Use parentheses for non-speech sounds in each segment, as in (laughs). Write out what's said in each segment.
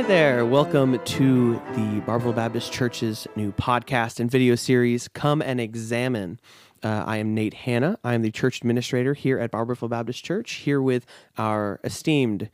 Hi there. Welcome to the Barberville Baptist Church's new podcast and video series, Come and Examine. Uh, I am Nate Hanna. I am the church administrator here at Barberville Baptist Church, here with our esteemed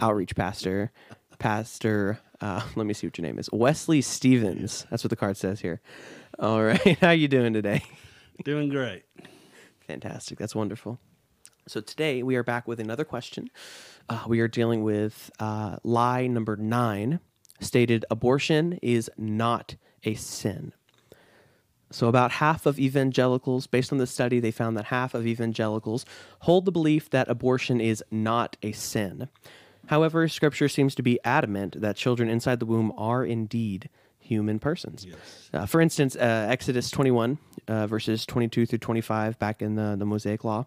outreach pastor, Pastor, uh, let me see what your name is, Wesley Stephens. That's what the card says here. All right. (laughs) How you doing today? Doing great. Fantastic. That's wonderful. So today we are back with another question. Uh, we are dealing with uh, lie number nine, stated abortion is not a sin. So, about half of evangelicals, based on the study, they found that half of evangelicals hold the belief that abortion is not a sin. However, scripture seems to be adamant that children inside the womb are indeed human persons. Yes. Uh, for instance, uh, Exodus 21, uh, verses 22 through 25, back in the, the Mosaic Law.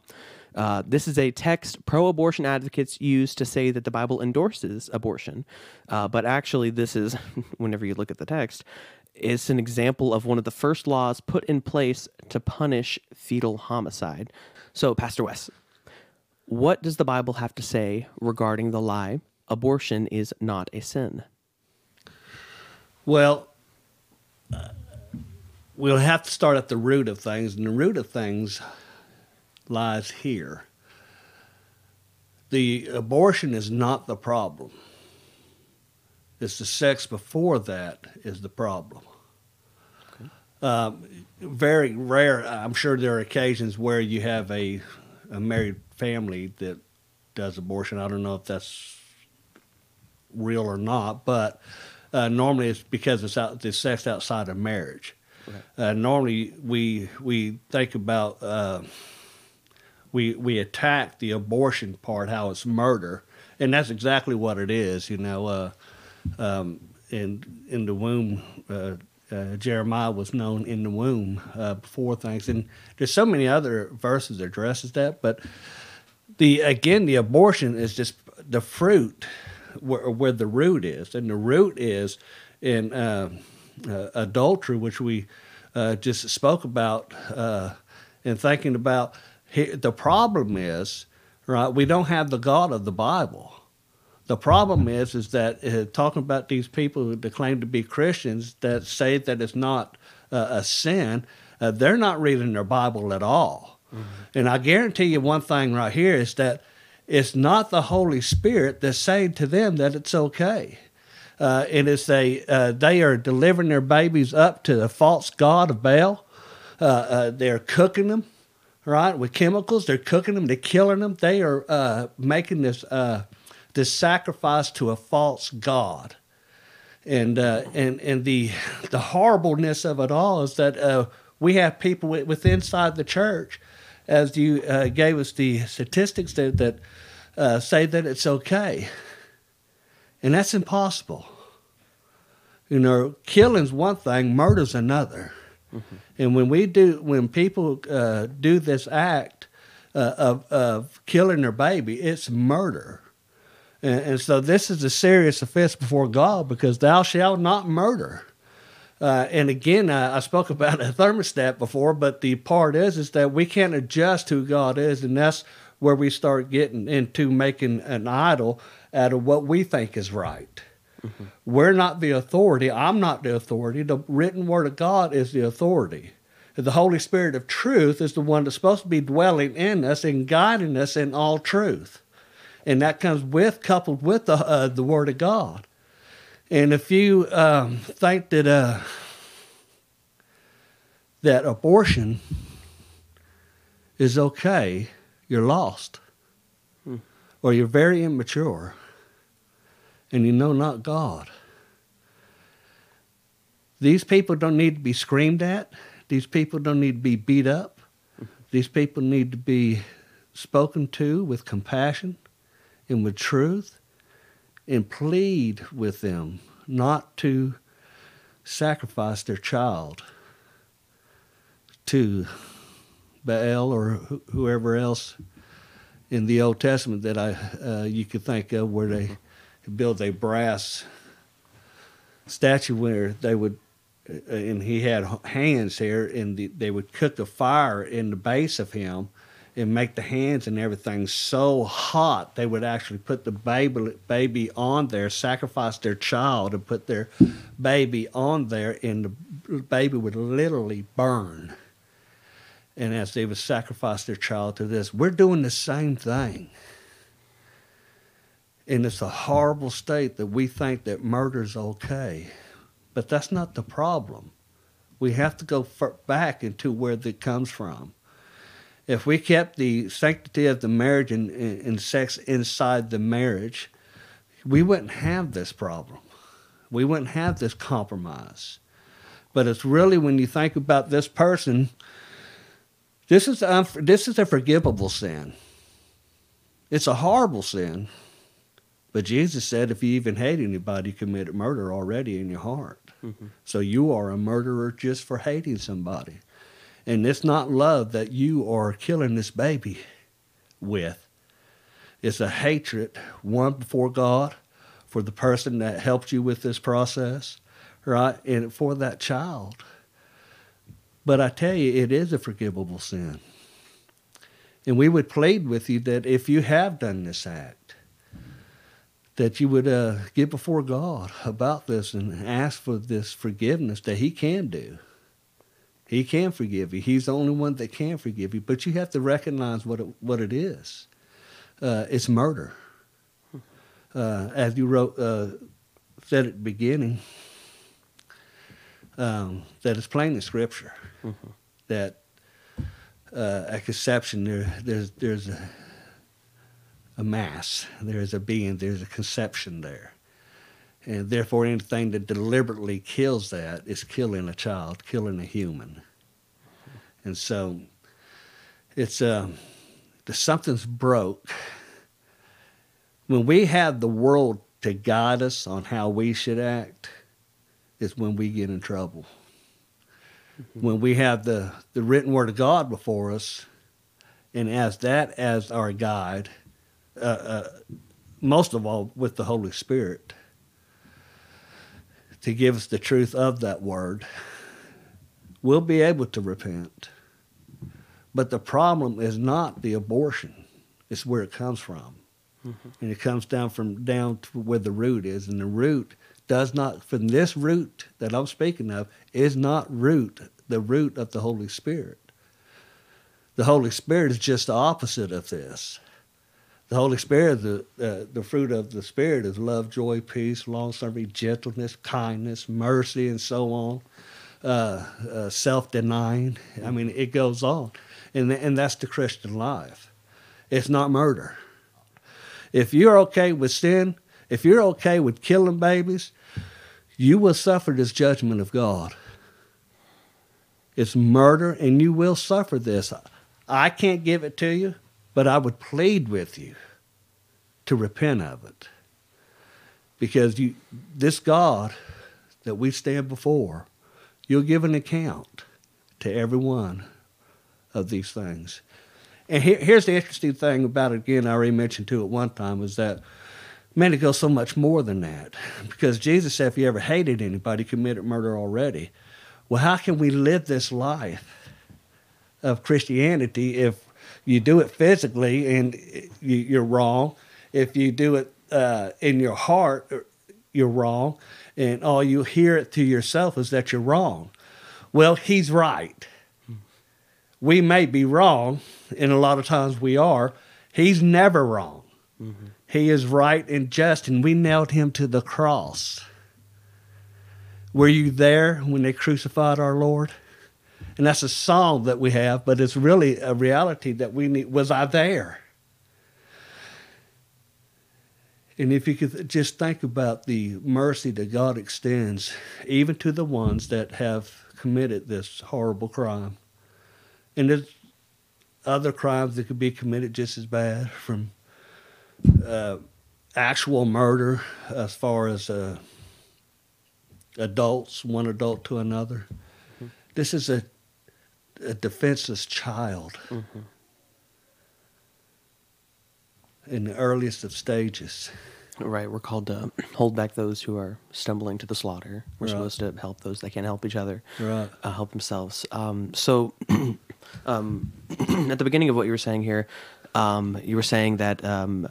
Uh, this is a text pro abortion advocates use to say that the Bible endorses abortion. Uh, but actually, this is, (laughs) whenever you look at the text, it's an example of one of the first laws put in place to punish fetal homicide. So, Pastor Wes, what does the Bible have to say regarding the lie, abortion is not a sin? Well, uh, we'll have to start at the root of things, and the root of things lies here. The abortion is not the problem. It's the sex before that is the problem. Um, very rare. I'm sure there are occasions where you have a, a married family that does abortion. I don't know if that's real or not, but uh, normally it's because it's out the sex outside of marriage. Uh, normally we we think about uh, we we attack the abortion part, how it's murder, and that's exactly what it is. You know, uh, um, in in the womb. Uh, uh, Jeremiah was known in the womb uh, before things, and there's so many other verses that addresses that. But the again, the abortion is just the fruit where, where the root is, and the root is in uh, uh, adultery, which we uh, just spoke about, uh, and thinking about. The problem is, right? We don't have the God of the Bible. The problem is, is that uh, talking about these people who claim to be Christians that say that it's not uh, a sin, uh, they're not reading their Bible at all. Mm-hmm. And I guarantee you one thing right here is that it's not the Holy Spirit that's saying to them that it's okay. Uh, and it's they uh, they are delivering their babies up to the false god of Baal. Uh, they're cooking them, right, with chemicals. They're cooking them. They're killing them. They are making this this sacrifice to a false god. And, uh, and, and the, the horribleness of it all is that uh, we have people with inside the church, as you uh, gave us the statistics that, that uh, say that it's okay. And that's impossible. You know, killing's one thing, murder's another. Mm-hmm. And when we do, when people uh, do this act uh, of, of killing their baby, it's murder and, and, so this is a serious offense before God because thou shalt not murder. Uh, and again, I, I, spoke about (laughs) a thermostat before, but the part is is that we can't adjust who God is, and that's where we start getting into making an idol out of what we think is right. Mm-hmm. We're not the authority. I'm not the authority. The written word of God is the authority. The Holy Spirit of truth is the one that's supposed to be dwelling in us and guiding us in all truth and that comes with coupled with the uh, the Word of God. And if you um, think that uh, that abortion is okay, you're lost, hmm. or you're very immature, and you know not God. These people don't need to be screamed at. These people don't need to be beat up. Hmm. These people need to be spoken to with compassion and with truth and plead with them not to sacrifice their child to Baal or wh- whoever else in the Old Testament that I uh, you could think of where they mm-hmm. build a brass statue where they would uh, and he had hands here and the, they would cook the fire in the base of him and make the hands and everything so hot they would actually put the baby baby on there, sacrifice their child, and put their baby on there, and the baby would literally burn. And as they would sacrifice their child to this, we're doing the same thing. And it's a horrible state that we think that murder's okay, but that's not the problem. We have to go back into where it comes from if we kept the sanctity of the marriage and, and sex inside the marriage, we wouldn't have this problem. We wouldn't have this compromise. But it's really when you think about this person, this is this is a forgivable sin. It's a horrible sin. But Jesus said, if you even hate anybody, you committed murder already in your heart. Mm-hmm. So you are a murderer just for hating somebody. And it's not love that you are killing this baby with. It's a hatred, one before God, for the person that helped you with this process, right? And for that child. But I tell you, it is a forgivable sin. And we would plead with you that if you have done this act, that you would uh, get before God about this and ask for this forgiveness that He can do. He can forgive you. He's the only one that can forgive you. But you have to recognize what it, what it is. Uh, it's murder. Uh, as you wrote, uh, said at the beginning, um, that it's plain in Scripture mm-hmm. that uh, a conception there, there's there's a, a mass, there's a being, there's a conception there. And therefore, anything that deliberately kills that is killing a child, killing a human. And so it's uh, something's broke. When we have the world to guide us on how we should act, is when we get in trouble. Mm-hmm. When we have the, the written word of God before us, and as that as our guide, uh, uh, most of all with the Holy Spirit, to give us the truth of that word, we'll be able to repent. But the problem is not the abortion, it's where it comes from. Mm-hmm. And it comes down from down to where the root is. And the root does not, from this root that I'm speaking of, is not root, the root of the Holy Spirit. The Holy Spirit is just the opposite of this. The Holy Spirit, the, uh, the fruit of the Spirit is love, joy, peace, long suffering, gentleness, kindness, mercy, and so on, uh, uh, self denying. I mean, it goes on. And, and that's the Christian life. It's not murder. If you're okay with sin, if you're okay with killing babies, you will suffer this judgment of God. It's murder, and you will suffer this. I can't give it to you but I would plead with you to repent of it. Because you, this God that we stand before, you'll give an account to every one of these things. And here, here's the interesting thing about it, again, I already mentioned to it one time, is that, man, it goes so much more than that. Because Jesus said, if you ever hated anybody, committed murder already. Well, how can we live this life of Christianity if you do it physically and you, are wrong. If you do it uh, in your heart, uh, you're wrong. And all you hear it to yourself is that you're wrong. Well, he's right. We may be wrong, and a lot of times we are. He's never wrong. Mm-hmm. He is right and just, and we nailed him to the cross. Were you there when they crucified our Lord? And that's a song that we have, but it's really a reality that we need. Was I there? And if you could just think about the mercy that God extends, even to the ones that have committed this horrible crime, and there's other crimes that could be committed just as bad, from uh, actual murder, as far as uh, adults, one adult to another. Mm-hmm. This is a a defenseless child mm-hmm. in the earliest of stages. Right, we're called to hold back those who are stumbling to the slaughter. We're right. supposed to help those that can't help each other, right. uh, help themselves. Um, so, (clears throat) Um, (clears throat) at the beginning of what you were saying here, um, you were saying that um,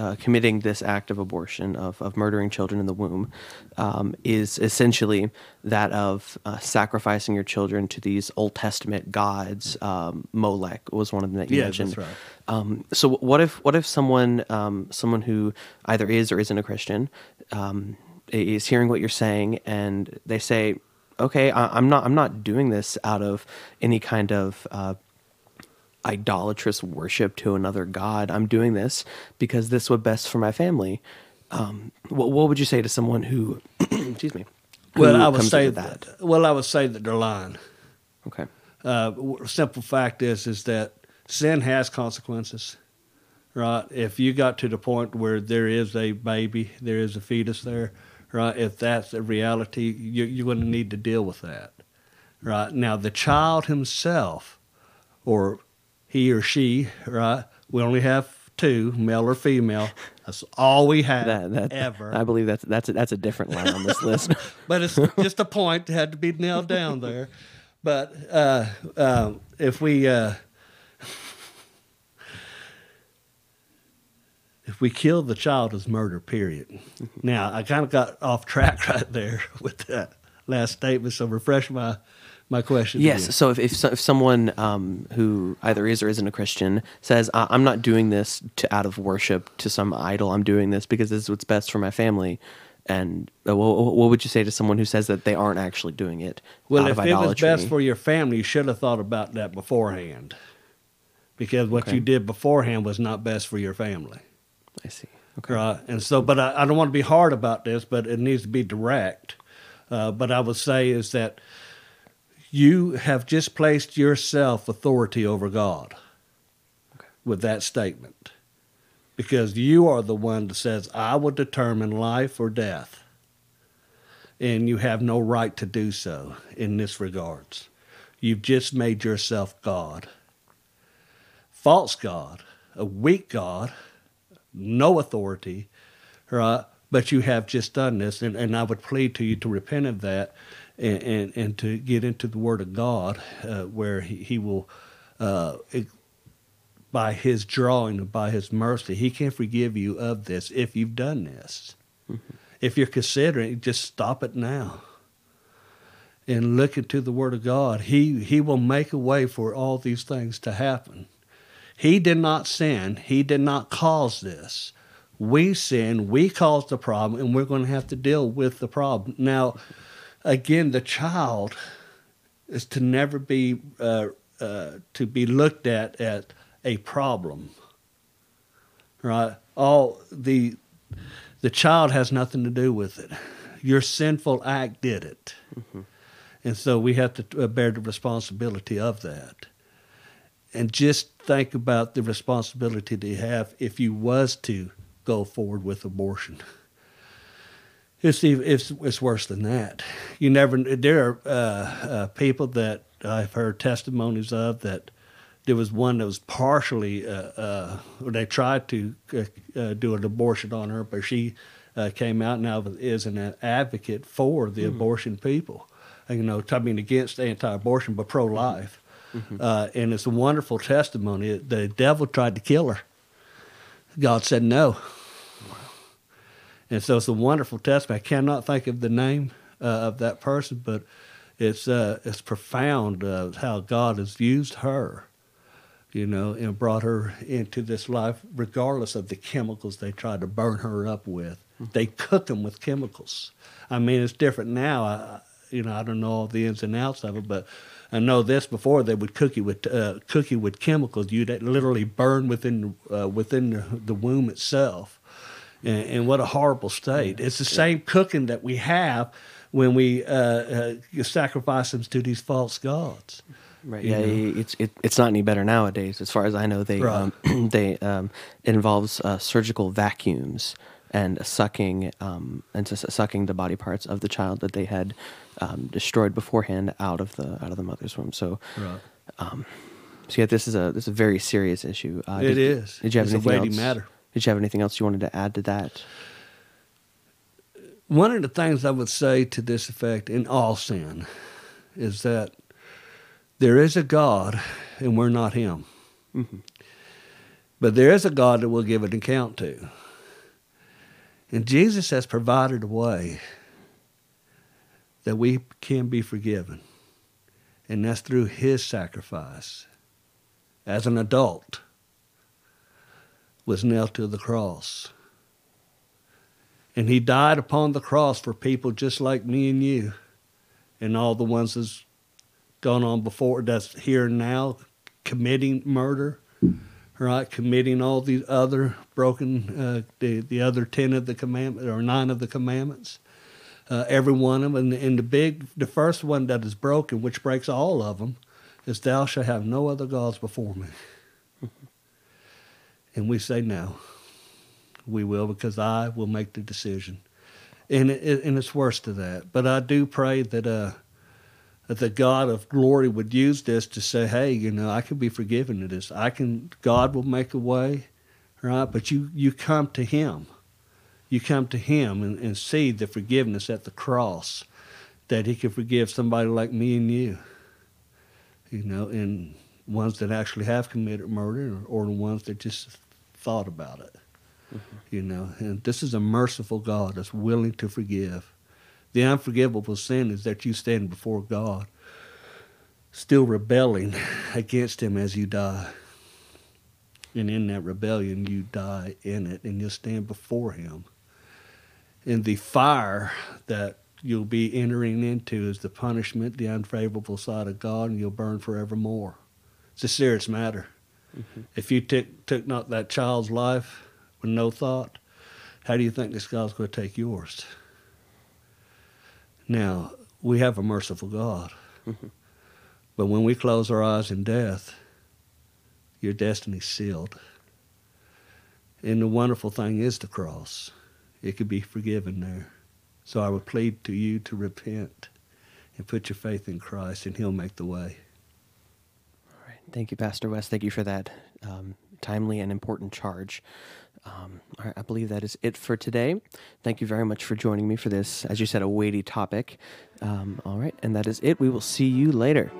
uh, committing this act of abortion, of, of murdering children in the womb, um, is essentially that of uh, sacrificing your children to these Old Testament gods. Um, Molech was one of them that you Yeah, mentioned. that's right. Um, so what if what if someone um, someone who either is or isn't a Christian um, is hearing what you're saying and they say, okay, I, I'm not I'm not doing this out of any kind of uh, idolatrous worship to another god. I'm doing this because this would best for my family. Um, what, what would you say to someone who, (clears throat) excuse me, who Well, I would say into that. Well, I would say that they're lying. Okay. Uh, simple fact is is that sin has consequences, right? If you got to the point where there is a baby, there is a fetus there, right? If that's a reality, you, you're going to need to deal with that, right? Now, the child himself, or he or she, right? We only have two, male or female. That's all we have That, that, ever. I believe that's that's a, that's a different line on this (laughs) list. but it's just a point that had to be nailed down there. But uh, um, if we uh, if we kill the child as murder, period. (laughs) Now I kind of got off track (laughs) right there with that last statement, so refresh my my question. Yes. So if if, so, if someone um, who either is or isn't a Christian says, "I'm not doing this to out of worship to some idol. I'm doing this because this is what's best for my family," and uh, what, what would you say to someone who says that they aren't actually doing it Well, if it was best for your family, you should have thought about that beforehand, because what Okay. you did beforehand was not best for your family. I see. Okay. Right. And so, but I, I don't want to be hard about this, but it needs to be direct. Uh, but I would say is that you have just placed yourself authority over God with that statement. Because you are the one that says, I will determine life or death. And you have no right to do so in this regards. You've just made yourself God. False God, a weak God, no authority, right? But you have just done this, and, and I would plead to you to repent of that and, and, and to get into the Word of God, uh, where he, he will, uh, it- by His drawing and by His mercy, He can forgive you of this if you've done this. If you're considering, just stop it now and look into the Word of God. He He will make a way for all these things to happen. He did not sin. He did not cause this. We sin. We caused the problem, and we're going to have to deal with the problem. Now, again, the child is to never be uh, uh, to be looked at as a problem. Right? All the the child has nothing to do with it. Your sinful act did it, and so we have to uh, bear the responsibility of that and just think about the responsibility that you have if you was to go forward with abortion. It's it's it's worse than that. You never there are uh, uh, people that I've heard testimonies of that there was one that was partially uh, uh, they tried to uh, uh, do an abortion on her, but she uh, came out now is an advocate for the abortion people. You know, I mean against anti-abortion, but pro-life. Uh, and it's a wonderful testimony. The devil tried to kill her. God said no. And so it's a wonderful testimony. I cannot think of the name uh, of that person, but it's uh, it's profound uh, how God has used her, you know, and brought her into this life, regardless of the chemicals they tried to burn her up with. They cook them with chemicals. I mean, it's different now. I, you know, I don't know all the ins and outs of it, but I know this before they would cook you with uh, cook you with chemicals. You'd literally burn within uh, within the, the womb itself, and, and what a horrible state! It's the same cooking that we have when we uh, uh, sacrifice them to these false gods. Right. Yeah. know? It's it, it's not any better nowadays. As far as I know, they Right. um, (clears throat) they um, it involves uh, surgical vacuums and sucking um, and just sucking the body parts of the child that they had um, destroyed beforehand out of the out of the mother's womb. So. Right. So yeah, this is a this is a very serious issue. Uh, It did, is. Did you have It's a anything weighty else? matter. Did you have anything else you wanted to add to that? One of the things I would say to this effect in all sin is that there is a God and we're not Him. Mm-hmm. But there is a God that we'll give an account to. And Jesus has provided a way that we can be forgiven. And that's through his sacrifice as an adult was nailed to the cross. And he died upon the cross for people just like me and you and all the ones that's gone on before that's here and now committing murder right? Committing all the other broken, uh, the, the other 10 of the commandments, or nine of the commandments. Uh, every one of them. And, and the big, the first one that is broken, which breaks all of them, is thou shalt have no other gods before me. And we say no. We will because I will make the decision. And, it, and it's worse to that. But I do pray that, uh, that the God of glory would use this to say, hey, you know, I can be forgiven of this. I can, God will make a way, right? But you, you come to Him. You come to Him and, and see the forgiveness at the cross that He can forgive somebody like me and you, you know, and ones that actually have committed murder or, or the ones that just thought about it, mm-hmm. you know. And this is a merciful God that's willing to forgive. The unforgivable sin is that you stand before God still rebelling against Him as you die. And in that rebellion, you die in it and you'll stand before Him. And the fire that you'll be entering into is the punishment, the unfavorable side of God, and you'll burn forevermore. It's a serious matter. Mm-hmm. If you took, took not that child's life with no thought, how do you think this God's going to take yours? Now, we have a merciful God. Mm-hmm. But when we close our eyes in death, your destiny's sealed. And the wonderful thing is the cross. It could be forgiven there. So I would plead to you to repent and put your faith in Christ, and He'll make the way. Thank you, Pastor Wes. Thank you for that um, timely and important charge. Um, I believe that is it for today. Thank you very much for joining me for this, as you said, a weighty topic. Um, all right, and that is it. We will see you later.